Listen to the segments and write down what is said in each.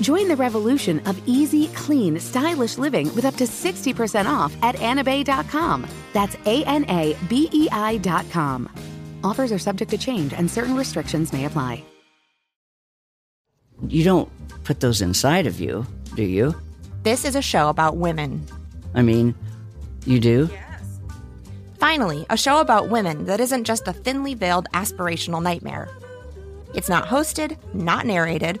Join the revolution of easy, clean, stylish living with up to 60% off at anabei.com. That's A N A B E I.com. Offers are subject to change and certain restrictions may apply. You don't put those inside of you, do you? This is a show about women. I mean, you do? Yes. Finally, a show about women that isn't just a thinly veiled aspirational nightmare. It's not hosted, not narrated.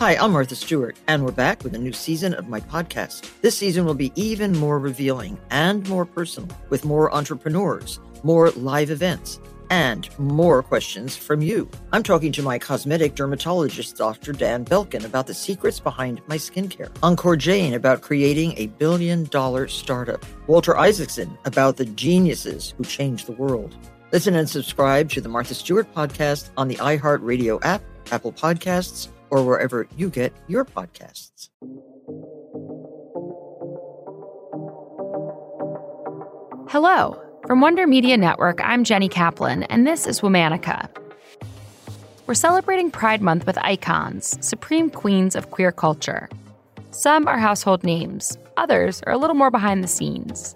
Hi, I'm Martha Stewart, and we're back with a new season of my podcast. This season will be even more revealing and more personal, with more entrepreneurs, more live events, and more questions from you. I'm talking to my cosmetic dermatologist, Dr. Dan Belkin, about the secrets behind my skincare. Ankur Jain about creating a billion dollar startup. Walter Isaacson about the geniuses who changed the world. Listen and subscribe to the Martha Stewart podcast on the iHeartRadio app, Apple Podcasts, or wherever you get your podcasts. Hello. From Wonder Media Network, I'm Jenny Kaplan, and this is Womanica. We're celebrating Pride Month with icons, supreme queens of queer culture. Some are household names, others are a little more behind the scenes.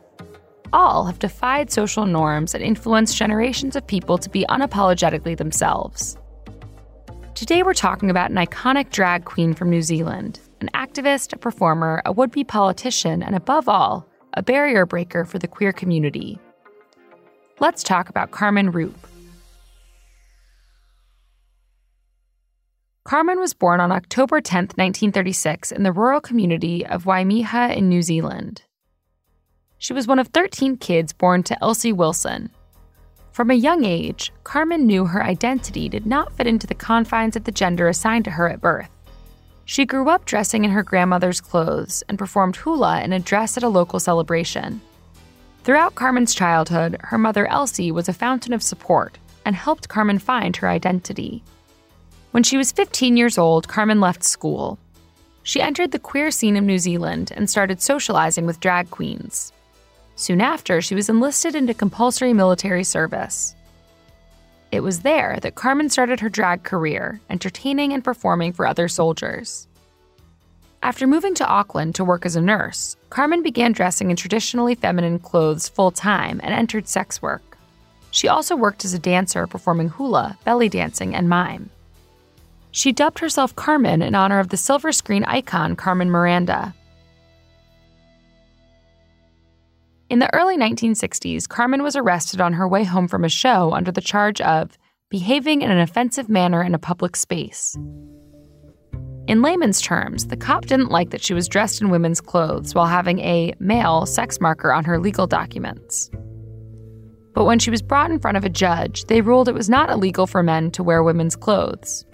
All have defied social norms and influenced generations of people to be unapologetically themselves. Today, we're talking about an iconic drag queen from New Zealand, an activist, a performer, a would be politician, and above all, a barrier breaker for the queer community. Let's talk about Carmen Rupe. Carmen was born on October 10, 1936, in the rural community of Waimea in New Zealand. She was one of 13 kids born to Elsie Wilson. From a young age, Carmen knew her identity did not fit into the confines of the gender assigned to her at birth. She grew up dressing in her grandmother's clothes and performed hula in a dress at a local celebration. Throughout Carmen's childhood, her mother Elsie was a fountain of support and helped Carmen find her identity. When she was 15 years old, Carmen left school. She entered the queer scene of New Zealand and started socializing with drag queens. Soon after, she was enlisted into compulsory military service. It was there that Carmen started her drag career, entertaining and performing for other soldiers. After moving to Auckland to work as a nurse, Carmen began dressing in traditionally feminine clothes full time and entered sex work. She also worked as a dancer performing hula, belly dancing, and mime. She dubbed herself Carmen in honor of the silver screen icon Carmen Miranda. In the early 1960s, Carmen was arrested on her way home from a show under the charge of behaving in an offensive manner in a public space. In layman's terms, the cop didn't like that she was dressed in women's clothes while having a male sex marker on her legal documents. But when she was brought in front of a judge, they ruled it was not illegal for men to wear women's clothes.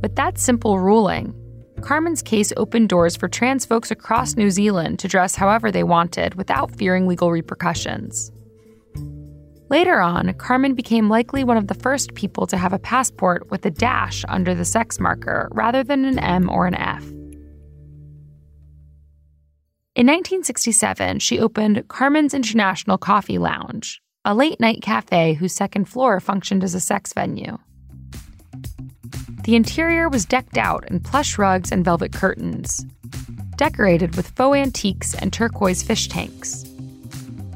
With that simple ruling, Carmen's case opened doors for trans folks across New Zealand to dress however they wanted without fearing legal repercussions. Later on, Carmen became likely one of the first people to have a passport with a dash under the sex marker rather than an M or an F. In 1967, she opened Carmen's International Coffee Lounge, a late night cafe whose second floor functioned as a sex venue. The interior was decked out in plush rugs and velvet curtains, decorated with faux antiques and turquoise fish tanks.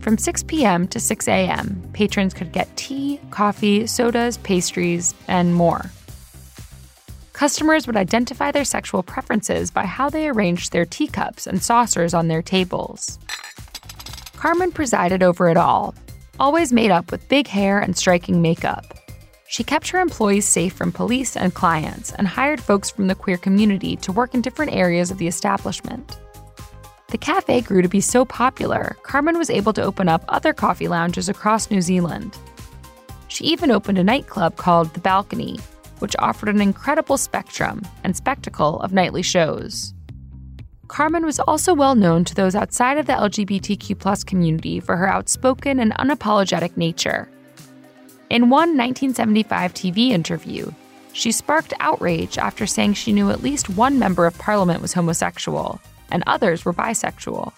From 6 p.m. to 6 a.m., patrons could get tea, coffee, sodas, pastries, and more. Customers would identify their sexual preferences by how they arranged their teacups and saucers on their tables. Carmen presided over it all, always made up with big hair and striking makeup. She kept her employees safe from police and clients and hired folks from the queer community to work in different areas of the establishment. The cafe grew to be so popular, Carmen was able to open up other coffee lounges across New Zealand. She even opened a nightclub called The Balcony, which offered an incredible spectrum and spectacle of nightly shows. Carmen was also well known to those outside of the LGBTQ community for her outspoken and unapologetic nature. In one 1975 TV interview, she sparked outrage after saying she knew at least one member of parliament was homosexual and others were bisexual.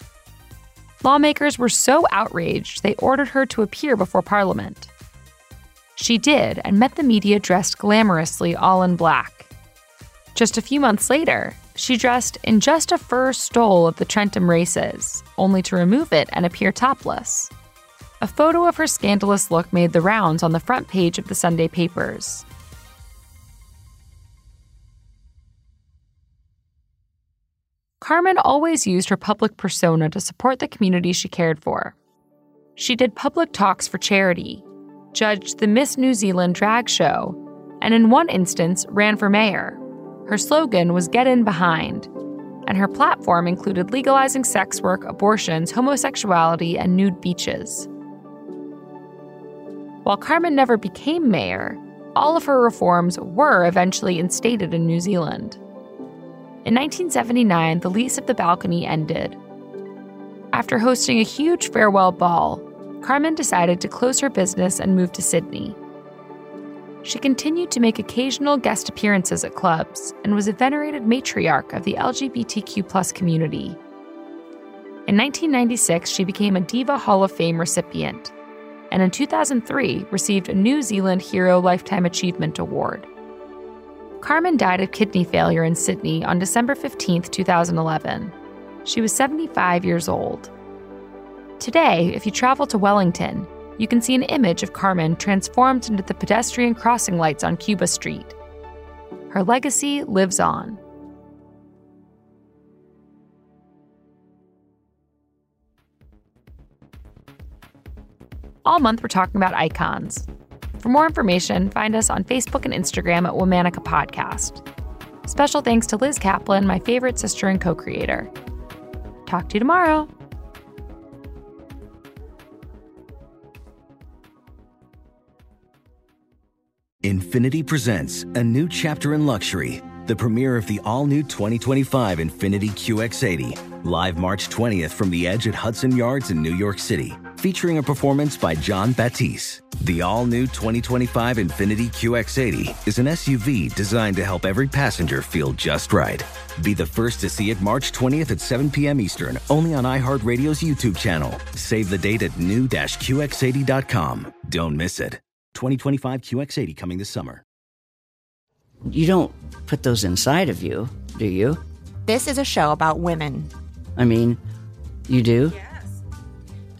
Lawmakers were so outraged they ordered her to appear before parliament. She did and met the media dressed glamorously all in black. Just a few months later, she dressed in just a fur stole of the Trentham races, only to remove it and appear topless. A photo of her scandalous look made the rounds on the front page of the Sunday papers. Carmen always used her public persona to support the community she cared for. She did public talks for charity, judged the Miss New Zealand drag show, and in one instance ran for mayor. Her slogan was Get In Behind, and her platform included legalizing sex work, abortions, homosexuality, and nude beaches. While Carmen never became mayor, all of her reforms were eventually instated in New Zealand. In 1979, the lease of the balcony ended. After hosting a huge farewell ball, Carmen decided to close her business and move to Sydney. She continued to make occasional guest appearances at clubs and was a venerated matriarch of the LGBTQ community. In 1996, she became a Diva Hall of Fame recipient and in 2003 received a New Zealand Hero Lifetime Achievement Award. Carmen died of kidney failure in Sydney on December 15, 2011. She was 75 years old. Today, if you travel to Wellington, you can see an image of Carmen transformed into the pedestrian crossing lights on Cuba Street. Her legacy lives on. All month, we're talking about icons. For more information, find us on Facebook and Instagram at Womanica Podcast. Special thanks to Liz Kaplan, my favorite sister and co creator. Talk to you tomorrow. Infiniti presents a new chapter in luxury, the premiere of the all new 2025 Infiniti QX80, live March 20th from the edge at Hudson Yards in New York City featuring a performance by Jon Batiste. The all new 2025 Infiniti QX80 is an SUV designed to help every passenger feel just right. Be the first to see it March 20th at 7 p.m. Eastern, only on iHeartRadio's YouTube channel. Save the date at new-QX80.com. Don't miss it. 2025 QX80 coming this summer. You don't put those inside of you, do you? This is a show about women. I mean, you do?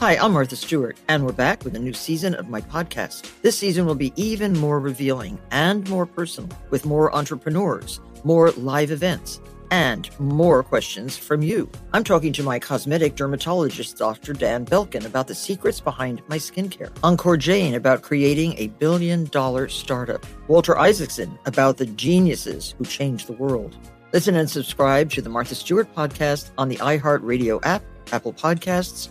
Hi, I'm Martha Stewart, and we're back with a new season of my podcast. This season will be even more revealing and more personal, with more entrepreneurs, more live events, and more questions from you. I'm talking to my cosmetic dermatologist, Dr. Dan Belkin, about the secrets behind my skincare. Ankur Jain about creating a billion dollar startup. Walter Isaacson about the geniuses who changed the world. Listen and subscribe to the Martha Stewart podcast on the iHeartRadio app, Apple Podcasts,